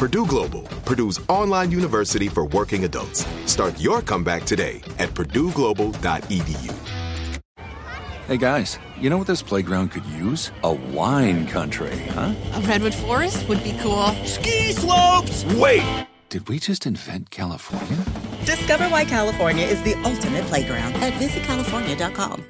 Purdue Global, Purdue's online university for working adults. Start your comeback today at purdueglobal.edu. Hey guys, you know what this playground could use? A wine country, huh? A redwood forest would be cool. Ski slopes! Wait! Did we just invent California? Discover why California is the ultimate playground at visitcalifornia.com.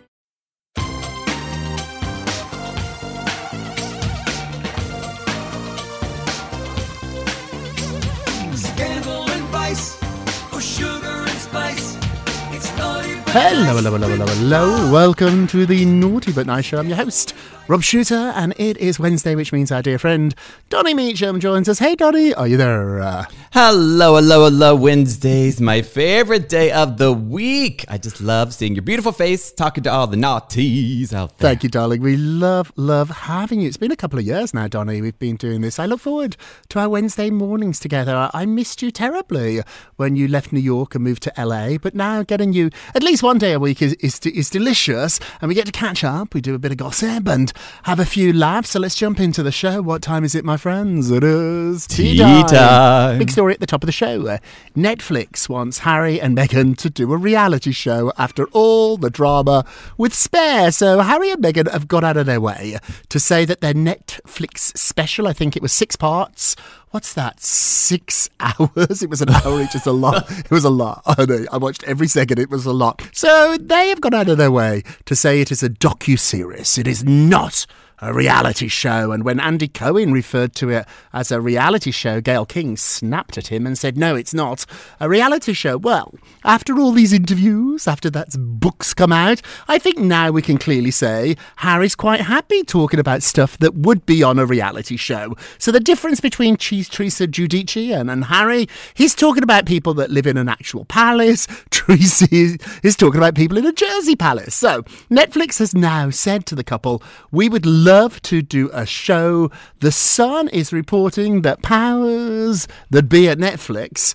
Hello, hello, hello, hello, hello. Welcome to the Naughty But Nice Show. I'm your host, Rob Shuter, and it is Wednesday, which means our dear friend Donny Meacham joins us. Hey, Donny, are you there? Hello, hello, hello. Wednesday's my favorite day of the week. I just love seeing your beautiful face, talking to all the naughties out there. thank you, darling. We love, love having you. It's been a couple of years now, Donny. We've been doing this. I look forward to our Wednesday mornings together. I, I missed you terribly when you left New York and moved to LA, but now getting you at least one day a week is, is, is delicious, and we get to catch up. We do a bit of gossip and have a few laughs. So let's jump into the show. What time is it, my friends? It is Tea time. Big story at the top of the show. Netflix wants Harry and Meghan to do a reality show after all the drama with Spare. So Harry and Meghan have got out of their way to say that their Netflix special, I think it was six parts. What's that? Six hours? It was an hour each. It's a lot. It was a lot. I. I watched every second. It was a lot. So they have gone out of their way to say it is a docu series. It is not a reality show. And when Andy Cohen referred to it as a reality show, Gayle King snapped at him and said, No, it's not a reality show. Well, after all these interviews, after that book's come out, I think now we can clearly say Harry's quite happy talking about stuff that would be on a reality show. So the difference between Cheese Teresa Giudice and, and Harry, he's talking about people that live in an actual palace. Tracy is talking about people in a Jersey palace. So Netflix has now said to the couple, We would love to do a show. The Sun is reporting that powers that be at Netflix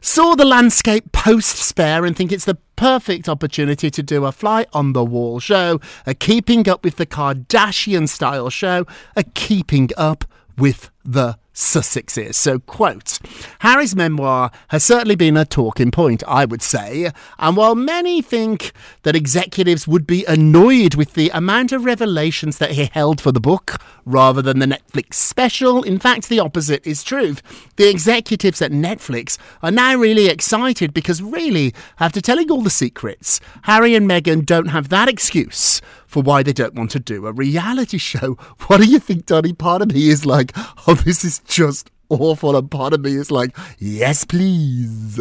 saw the landscape post spare and think it's the perfect opportunity to do a fly on the wall show, a keeping up with the Kardashian style show, a keeping up with the Sussexes. So, quote, Harry's memoir has certainly been a talking point, I would say. And while many think that executives would be annoyed with the amount of revelations that he held for the book rather than the Netflix special, in fact, the opposite is true. The executives at Netflix are now really excited because, really, after telling all the secrets, Harry and Meghan don't have that excuse for why they don't want to do a reality show. What do you think, Donny? Part of me is like, oh, this is just awful. And part of me is like, yes, please.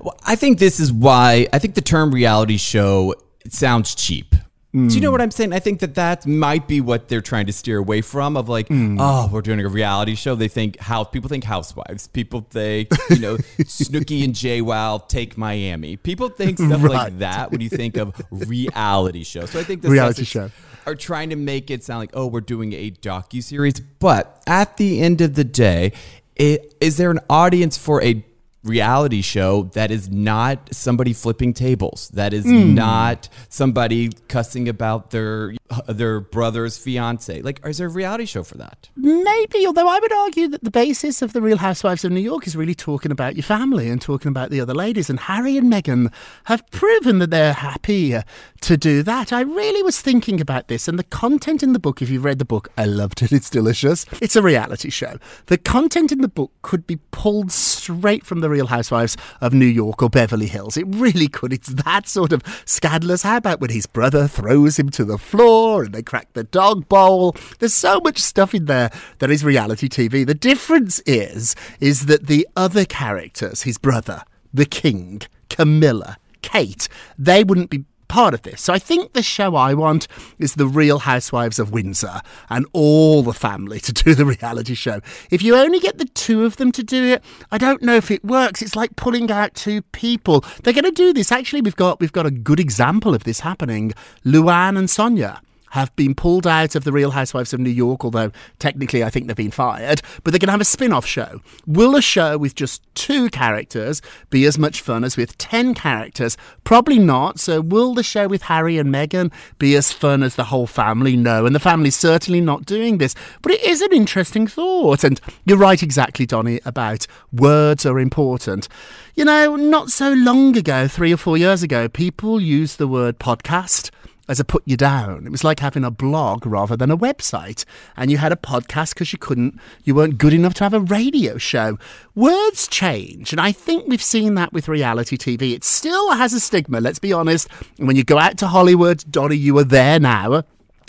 Well, I think this is why I think the term reality show sounds cheap. Hmm. Do you know what I'm saying? I think that that might be what they're trying to steer away from. Of like, hmm. oh, we're doing a reality show. They think house people think Housewives. People think you know Snooki and JWoww take Miami. People think stuff Right. like that when you think of reality show. So I think the Reality show. are trying to make it sound like oh we're doing a docu series. But at the end of the day, it, is there an audience for a reality show that is not somebody flipping tables that is hmm. not somebody cussing about their their brother's fiance like is there a reality show for that Maybe, although I would argue that the basis of the Real Housewives of New York is really talking about your family and talking about the other ladies. And Harry and Meghan have proven that they're happy to do that. I really was thinking about this, and the content in the book, if you've read the book, I loved it. It's delicious. It's a reality show. The content in the book could be pulled straight from the Real Housewives of New York or Beverly Hills. It really could. It's that sort of scandalous. How about when his brother throws him to the floor and they crack the dog bowl? There's so much stuff in there that is reality TV. The difference is, is that the other characters, his brother, the king, Camilla, Kate, they wouldn't be part of this. So I think the show I want is the Real Housewives of Windsor and all the family to do the reality show. If you only get the two of them to do it, I don't know if it works. It's like pulling out two people. They're going to do this. Actually, we've got we've got a good example of this happening. Luann and Sonja have been pulled out of the Real Housewives of New York, although technically I think they've been fired, but they're going to have a spin off show. Will a show with just two characters be as much fun as with 10 characters? Probably not. So, will the show with Harry and Meghan be as fun as the whole family? No. And the family's certainly not doing this. But it is an interesting thought. And you're right, exactly, Donny, about words are important. You know, not so long ago, three or four years ago, people used the word podcast as a put you down. It was like having a blog rather than a website. And you had a podcast because you couldn't, you weren't good enough to have a radio show. Words change. And I think we've seen that with reality TV. It still has a stigma, let's be honest. And when you go out to Hollywood, Donny, you are there now.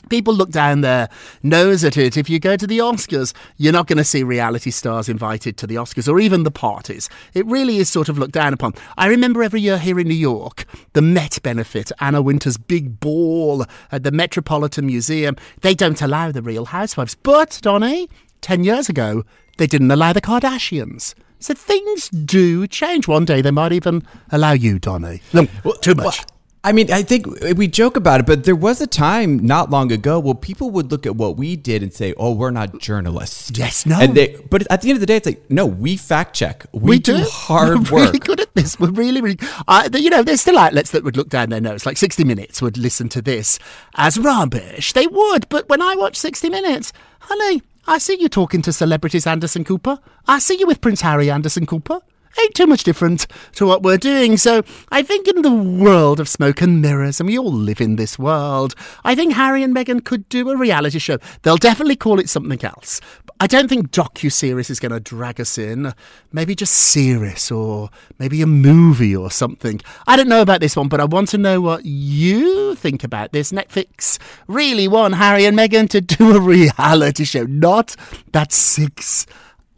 People look down their nose at it. If you go to the Oscars, you're not going to see reality stars invited to the Oscars or even the parties. It really is sort of looked down upon. I remember every year here in New York, the Met benefit, Anna Wintour's big ball at the Metropolitan Museum. They don't allow the Real Housewives. But, Donny, 10 years ago, they didn't allow the Kardashians. So things do change. One day they might even allow you, Donny. No, too much. I mean, I think we joke about it, but there was a time not long ago where people would look at what we did and say, "Oh, we're not journalists." Yes, no. And they, but at the end of the day, it's like, no, we fact check. We, do, hard We're work. really good at this. We're really, really. Uh, you know, there's still outlets that would look down their nose. Like 60 Minutes would listen to this as rubbish. They would. But when I watch 60 Minutes, honey, I see you talking to celebrities Anderson Cooper. I see you with Prince Harry Anderson Cooper. Ain't too much different to what we're doing. So I think in the world of smoke and mirrors, and we all live in this world, I think Harry and Meghan could do a reality show. They'll definitely call it something else. I don't think docu-series is going to drag us in. Maybe just series or maybe a movie or something. I don't know about this one, but I want to know what you think about this. Netflix really want Harry and Meghan to do a reality show, not that six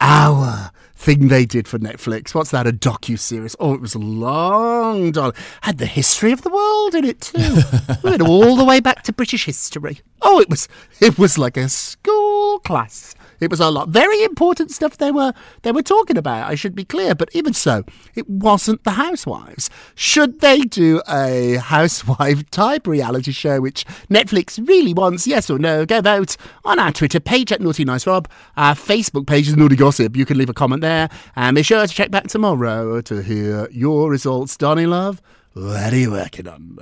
hour thing they did for Netflix. What's that? A docu series? Oh, it was long. Darling. Had the history of the world in it too. we went all the way back to British history. Oh, it was it was like a school class. It was a lot very important stuff they were they were talking about. I should be clear, but even so, it wasn't the Housewives. Should they do a housewife type reality show, which Netflix really wants? Yes or no? Go vote on our Twitter page at Naughty Nice Rob. Our Facebook page is Naughty Gossip. You can leave a comment there, and be sure to check back tomorrow to hear your results. Donny Love, what are you working on?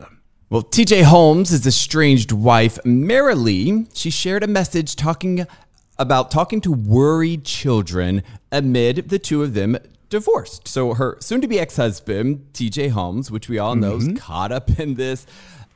Well, TJ Holmes' estranged wife, Marilee. She shared a message talking about talking to worried children amid the two of them divorced. So her soon to be ex husband, TJ Holmes, which we all know is mm-hmm. caught up in this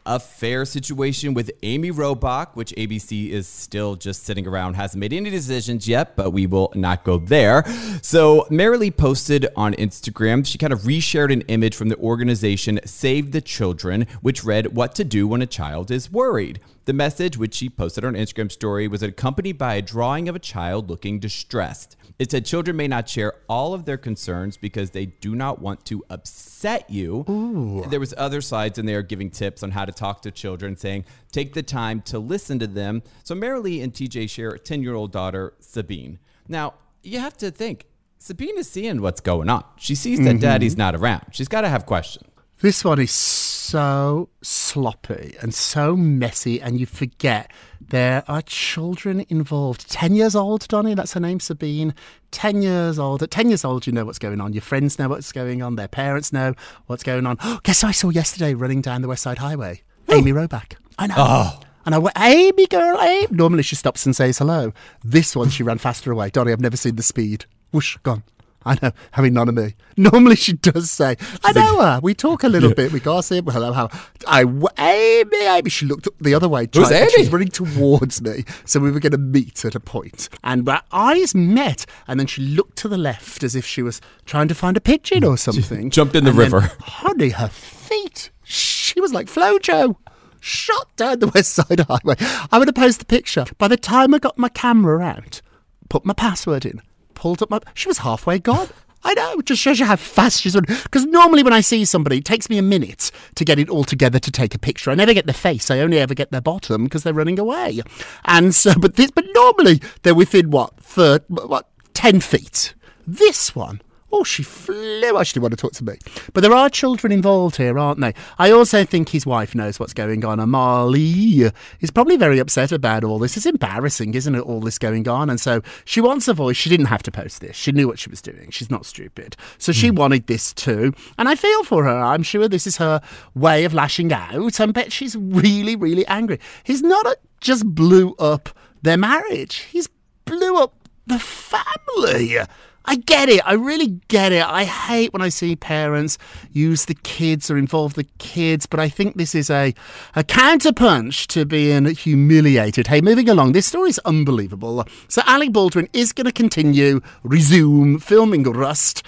affair situation with Amy Robach, which ABC is still just sitting around, hasn't made any decisions yet, but we will not go there. So Marilee posted on Instagram, she kind of reshared an image from the organization Save the Children, which read, What to do when a child is worried. The message, which she posted on Instagram story, was accompanied by a drawing of a child looking distressed. It said children may not share all of their concerns because they do not want to upset you. There was other slides in there giving tips on how to talk to children, saying take the time to listen to them. So Marilee and TJ share a 10-year-old daughter, Sabine. Now, you have to think, Sabine is seeing what's going on. She sees that mm-hmm. daddy's not around. She's got to have questions. This one is so sloppy and so messy, and you forget there are children involved. 10 years old, Donny, that's her name, Sabine. 10 years old. At 10 years old, you know what's going on. Your friends know what's going on. Their parents know what's going on. Guess who I saw yesterday running down the West Side Highway? Amy Robach. I know. Oh. And I went, Amy, girl, Amy. Normally she stops and says hello. This one, she ran faster away. Donny, I've never seen the speed. Whoosh, gone. I know, having none of me. Normally she does say, I know her. We talk a little bit. We gossip. Hello, how I Amy, Amy. She looked the other way. Who's tried- She was running towards me, so we were going to meet at a point. and our eyes met. And then she looked to the left as if she was trying to find a pigeon or something. jumped in the And then, river. honey, her feet. She was like Flojo. Shot down the West Side Highway. I would have to post the picture. By the time I got my camera out, put my password in, pulled up my. She was halfway gone. I know, it just shows you how fast she's. Because normally when I see somebody, it takes me a minute to get it all together to take a picture. I never get the face. I only ever get their bottom because they're running away. And so, but this, but normally they're within what, third, what, ten feet. This one, Oh, she flew. I actually want to talk to me. But there are children involved here, aren't they? I also think his wife knows what's going on. And Marley is probably very upset about all this. It's embarrassing, isn't it, all this going on? And so she wants a voice. She didn't have to post this. She knew what she was doing. She's not stupid. So she hmm. wanted this too. And I feel for her. I'm sure this is her way of lashing out. I bet she's really, really angry. He's not a, just blew up their marriage. He's blew up the family. I get it. I really get it. I hate when I see parents use the kids or involve the kids, but I think this is a, a counterpunch to being humiliated. Hey, moving along, this story is unbelievable. So, Alec Baldwin is going to continue, resume filming Rust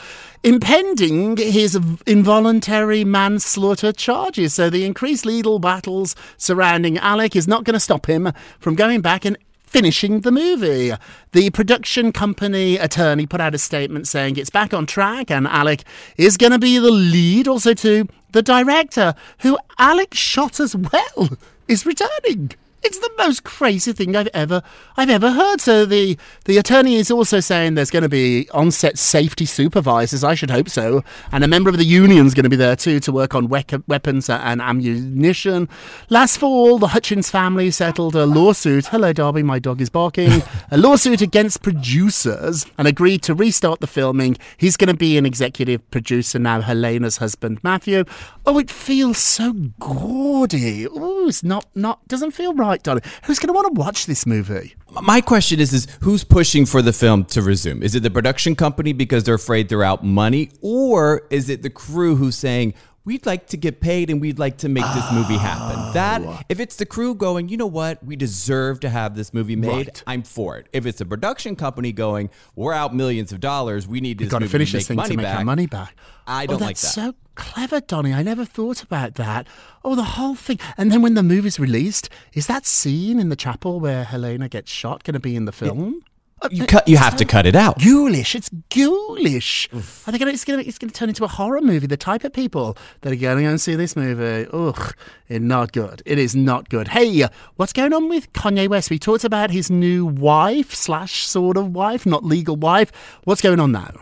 impending his involuntary manslaughter charges. So the increased legal battles surrounding Alec is not going to stop him from going back and finishing the movie. The production company attorney put out a statement saying it's back on track and Alec is going to be the lead. Also, to the director, who Alec shot as well, is returning. It's the most crazy thing I've ever I've ever heard. So the the attorney is also saying there's going to be on-set safety supervisors. I should hope so, and a member of the union's going to be there too to work on wec- weapons and ammunition. Last fall, the Hutchins family settled a lawsuit. Hello, Darby, my dog is barking. a lawsuit against producers and agreed to restart the filming. He's going to be an executive producer now. Halyna's husband, Matthew. Oh, it feels so gaudy. Oh, it's not not doesn't feel right darling. Who's going to want to watch this movie? My question is, is who's pushing for the film to resume? Is it the production company because they're afraid they're out money? Or is it the crew who's saying, we'd like to get paid and we'd like to make this movie happen? That, if it's the crew going, you know what, we deserve to have this movie made, Right. I'm for it. If it's a production company going, we're out millions of dollars, we need this got to movie finish to this thing money to make back. our money back. I oh, don't like that's that. so clever, Donny. I never thought about that. Oh, the whole thing. And then when the movie's released, is that scene in the chapel where Halyna gets shot going to be in the film? Uh, You cut. You have to cut it out. Ghoulish. It's ghoulish. I think it's going to it's going to turn into a horror movie. The type of people that are going to go and see this movie, ugh, it's not good. It is not good. Hey, what's going on with Kanye West? We talked about his new wife slash sort of wife, not legal wife. What's going on now?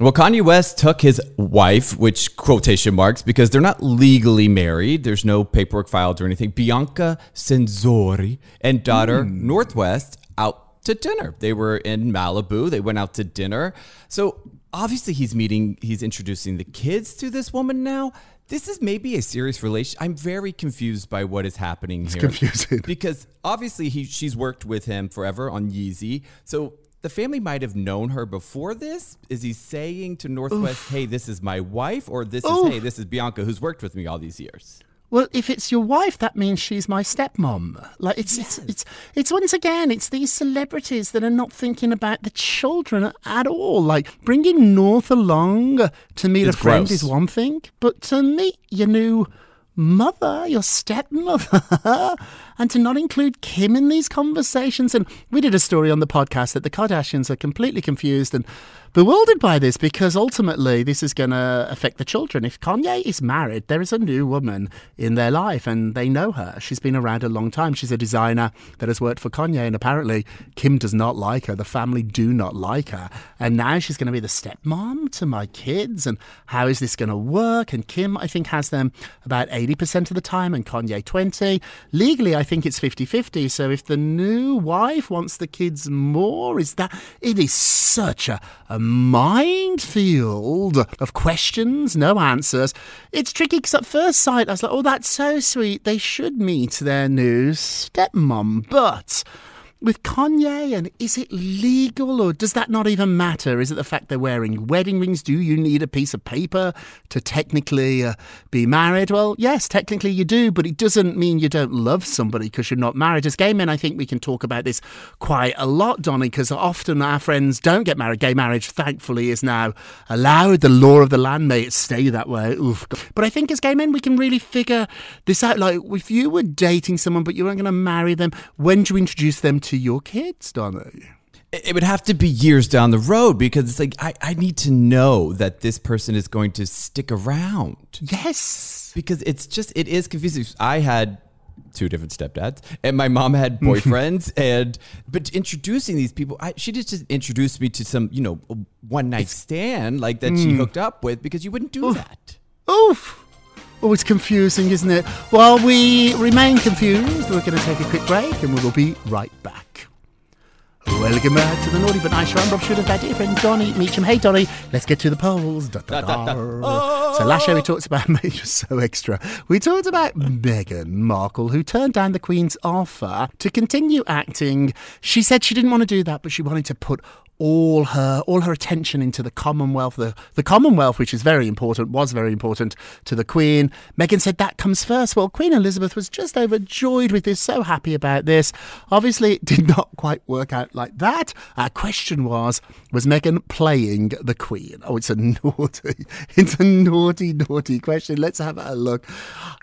Well, Kanye West took his wife, which quotation marks, because they're not legally married. There's no paperwork filed or anything. Bianca Censori and daughter hmm. North West out to dinner. They were in Malibu. They went out to dinner. So obviously he's meeting, he's introducing the kids to this woman now. This is maybe a serious relation. I'm very confused by what is happening here. confusing. because obviously he she's worked with him forever on Yeezy. So the family might have known her before this. Is he saying to North West, "Hey, this is my wife," or "This is hey, this is Bianca who's worked with me all these years"? Well, if it's your wife, that means she's my stepmom. Like it's it's it's it's once again, it's these celebrities that are not thinking about the children at all. Like bringing North along to meet It's a friend gross. is one thing, but to meet your new mother, your stepmother, and to not include Kim in these conversations. And we did a story on the podcast that the Kardashians are completely confused and bewildered by this because ultimately this is going to affect the children. If Kanye is married, there is a new woman in their life and they know her. She's been around a long time. She's a designer that has worked for Kanye, and apparently Kim does not like her. The family do not like her. And now she's going to be the stepmom to my kids. And how is this going to work? And Kim, I think, has them about 80% of the time, and Kanye 20. Legally, I think it's 50 50. So if the new wife wants the kids more, is that it is such a, a minefield of questions, no answers. It's tricky because at first sight, I was like, oh, that's so sweet. They should meet their new stepmom. But with Kanye, and is it legal or does that not even matter? Is it the fact they're wearing wedding rings? Do you need a piece of paper to technically uh, be married? Well, yes, technically you do, but it doesn't mean you don't love somebody because you're not married. As gay men, I think we can talk about this quite a lot, Donny, because often our friends don't get married. Gay marriage, thankfully, is now allowed. The law of the land may it stay that way. Oof. But I think as gay men, we can really figure this out. Like, if you were dating someone but you weren't going to marry them, when do you introduce them to your kids, Donny? It it would have to be years down the road because it's like I, I need to know that this person is going to stick around. Yes. Because it's just it is confusing. I had two different stepdads and my mom had boyfriends and but introducing these people I, she just just introduced me to some you know one night stand like that she mm. hooked up with because you wouldn't do that Oof. Oh, it's confusing, isn't it? While we remain confused, we're going to take a quick break and we will be right back. Welcome back to the Naughty But Nice Show. I'm Rob Shuter, that dear friend Donny Meacham. Hey, Donny, let's get to the polls. Da, da, Da, da. So last show we talked about, you're so extra. We talked about Meghan Markle, who turned down the Queen's offer to continue acting. She said she didn't want to do that, but she wanted to put all her all her attention into the Commonwealth. The, the Commonwealth, which is very important, was very important to the Queen. Meghan said that comes first. Well, Queen Elizabeth was just overjoyed with this, so happy about this. Obviously, it did not quite work out like that. Our question was, was Meghan playing the Queen? Oh, it's a naughty, it's a naughty, naughty question. Let's have a look.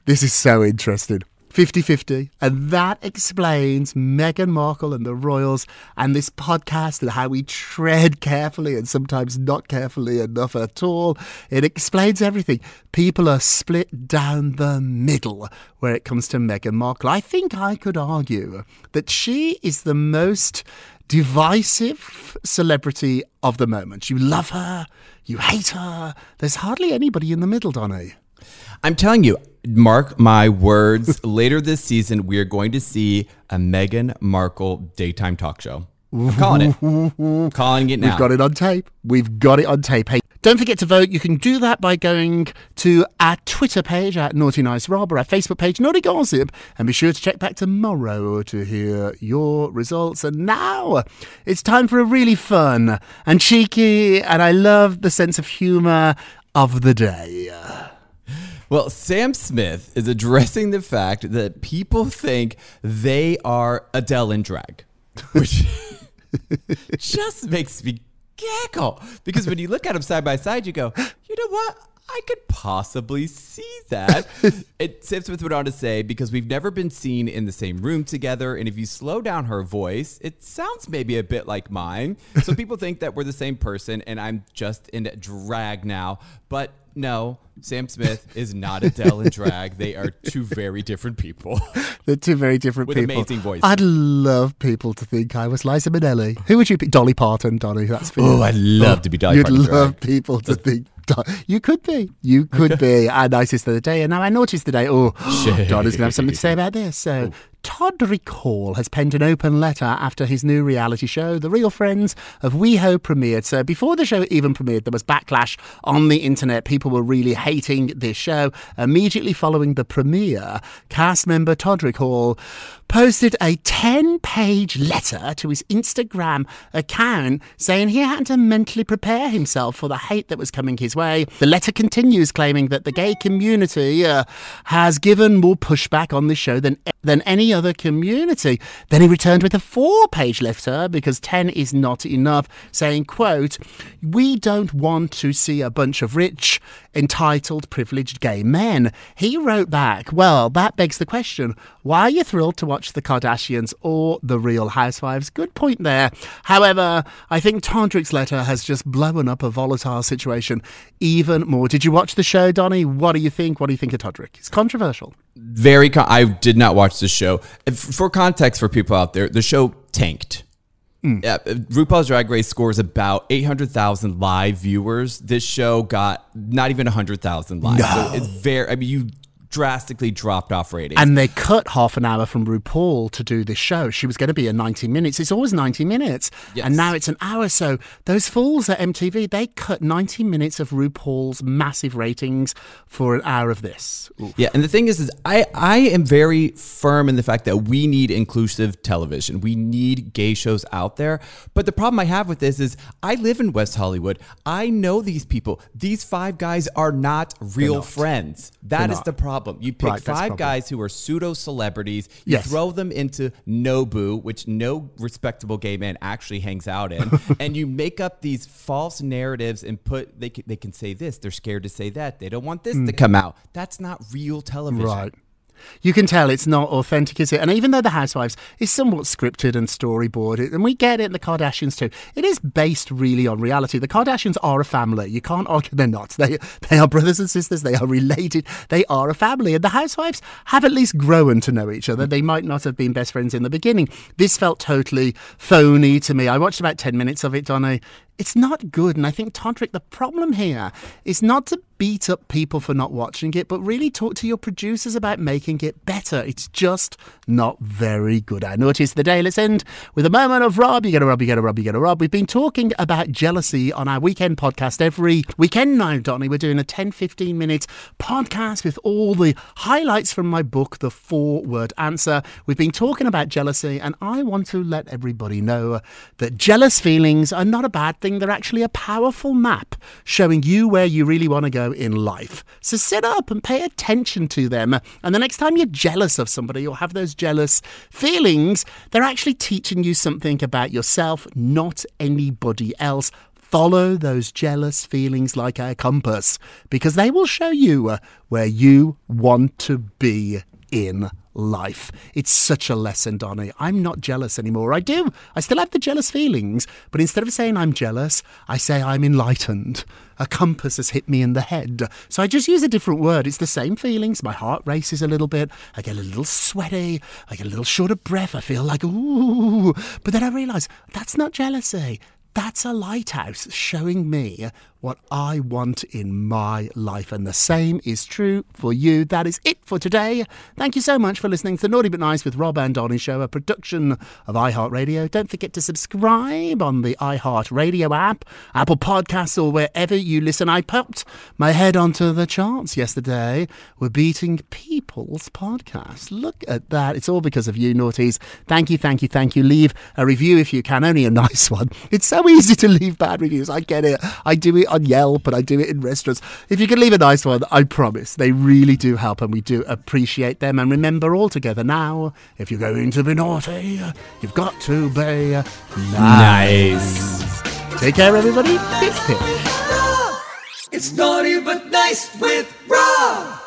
This is so interesting. 50 50. And that explains Meghan Markle and the royals and this podcast and how we tread carefully and sometimes not carefully enough at all. It explains everything. People are split down the middle where it comes to Meghan Markle. I think I could argue that she is the most divisive celebrity of the moment. You love her, you hate her. There's hardly anybody in the middle, Donny. I'm telling you, mark my words. later this season, we are going to see a Meghan Markle daytime talk show. I'm calling it. calling it now. We've got it on tape. We've got it on tape. Hey, don't forget to vote. You can do that by going to our Twitter page at Naughty Nice Rob or our Facebook page, Naughty Gossip, and be sure to check back tomorrow to hear your results. And now it's time for a really fun and cheeky, and I love the sense of humour of the day. Well, Sam Smith is addressing the fact that people think they are Adele in drag, which just makes me giggle. Because when you look at them side by side, you go, you know what? I could possibly see that. it, Sam Smith went on to say, because we've never been seen in the same room together, and if you slow down her voice, it sounds maybe a bit like mine. So people think that we're the same person, and I'm just in drag now. But no, Sam Smith is not Adele in drag. They are two very different people. They're two very different With people. amazing voices. I'd love people to think I was Liza Minnelli. Who would you be? Dolly Parton, Donny. That's for you. Oh, I'd love oh, to be Dolly You'd Parton love drag. people to think. Do- You could be. You could be our nicest of the day. And now I noticed today, oh, Donny's going to have something to say about this. So, oh. Todrick Hall has penned an open letter after his new reality show, The Real Friends of WeHo, premiered. So, before the show even premiered, there was backlash on the internet. People were really hating this show. Immediately following the premiere, cast member Todrick Hall posted a 10 page letter to his Instagram account saying he had to mentally prepare himself for the hate that was coming his way. The letter continues claiming that the gay community uh, has given more pushback on this show than than any other community. Then he returned with a four-page letter because 10 is not enough, saying, quote, "We don't want to see a bunch of rich, entitled, privileged gay men." He wrote back, "Well, that begs the question, why are you thrilled to watch the Kardashians or the Real Housewives?" Good point there. However, I think Todrick's letter has just blown up a volatile situation even more. Did you watch the show, Donny? What do you think? What do you think of Todrick? It's controversial. Very. Con- I did not watch the show. For context, for people out there, the show tanked. Yeah, uh, RuPaul's Drag Race scores about 800,000 live viewers. This show got not even 100,000 live. So it's very, I mean, you drastically dropped off ratings. And they cut half an hour from RuPaul to do this show. She was going to be a 90 minutes. It's always 90 minutes. Yes. And now it's an hour. So those fools at MTV, they cut 90 minutes of RuPaul's massive ratings for an hour of this. Yeah, and the thing is, is I I am very firm in the fact that we need inclusive television. We need gay shows out there. But the problem I have with this is I live in West Hollywood. I know these people. These five guys are not real not. friends. That They're is not. the problem. You pick Right, five guys who are pseudo celebrities. You Yes. throw them into Nobu, which no respectable gay man actually hangs out in, and you make up these false narratives and put they can, they can say this. They're scared to say that. They don't want this to come out. That's not real television. Right. You can tell it's not authentic, is it? And even though The Housewives is somewhat scripted and storyboarded, and we get it in The Kardashians too, it is based really on reality. The Kardashians are a family. You can't argue they're not. They, they are brothers and sisters. They are related. They are a family. And The Housewives have at least grown to know each other. They might not have been best friends in the beginning. This felt totally phony to me. I watched about 10 minutes of it, Donna. It's not good. And I think, Todrick, the problem here is not to beat up people for not watching it, but really talk to your producers about making it better. It's just not very good. I noticed the day. Let's end with a moment of Rob. You get a Rob, you get a Rob, you get a Rob. We've been talking about jealousy on our weekend podcast every weekend now, Donny. We're doing a 10 15 minute podcast with all the highlights from my book, The Four Word Answer. We've been talking about jealousy, and I want to let everybody know that jealous feelings are not a bad thing. They're actually a powerful map showing you where you really want to go in life. So sit up and pay attention to them. And the next time you're jealous of somebody or have those jealous feelings, they're actually teaching you something about yourself, not anybody else. Follow those jealous feelings like a compass because they will show you where you want to be in life. It's such a lesson, Donny. I'm not jealous anymore. I do. I still have the jealous feelings, but instead of saying I'm jealous, I say I'm enlightened. A compass has hit me in the head. So I just use a different word. It's the same feelings. My heart races a little bit. I get a little sweaty. I get a little short of breath. I feel like, ooh. But then I realize that's not jealousy. That's a lighthouse showing me what I want in my life. And the same is true for you. That is it for today. Thank you so much for listening to the Naughty But Nice with Rob and Donny Show, a production of iHeartRadio. Don't forget to subscribe on the iHeartRadio app, Apple Podcasts, or wherever you listen. I popped my head onto the charts yesterday. We're beating People's Podcast. Look at that. It's all because of you, naughties. Thank you, thank you, thank you. Leave a review if you can, only a nice one. It's so easy to leave bad reviews. I get it. I do it on Yelp, but I do it in restaurants. If you can leave a nice one, I promise they really do help and we do appreciate them. And remember all together now, if you're going to be naughty, eh, you've got to be nice. Take care, everybody. Pip, pip. It's naughty but nice with Rob.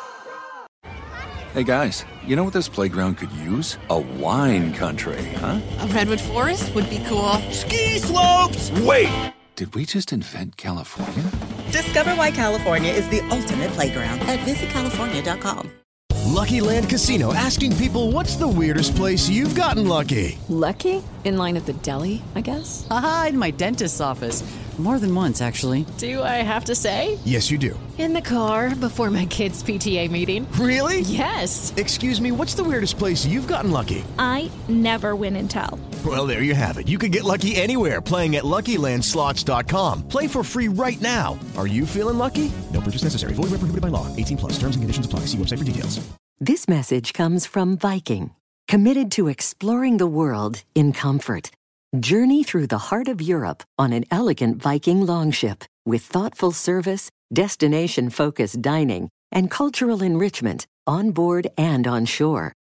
Hey guys, you know what this playground could use? A wine country, huh? A redwood forest would be cool. Ski slopes. Wait! Did we just invent California? Discover why California is the ultimate playground at visitcalifornia.com. Lucky Land Casino asking people what's the weirdest place you've gotten lucky? Lucky? In line at the deli, I guess? Aha, in my dentist's office. More than once, actually. Do I have to say? Yes, you do. In the car before my kids' PTA meeting. Really? Yes. Excuse me, what's the weirdest place you've gotten lucky? I never win and tell. Well, there you have it. You can get lucky anywhere playing at LuckyLandSlots.com. Play for free right now. Are you feeling lucky? No purchase necessary. Void where prohibited by law. 18 plus. Terms and conditions apply. See website for details. This message comes from Viking, committed to exploring the world in comfort. Journey through the heart of Europe on an elegant Viking longship with thoughtful service, destination focused dining, and cultural enrichment on board and on shore.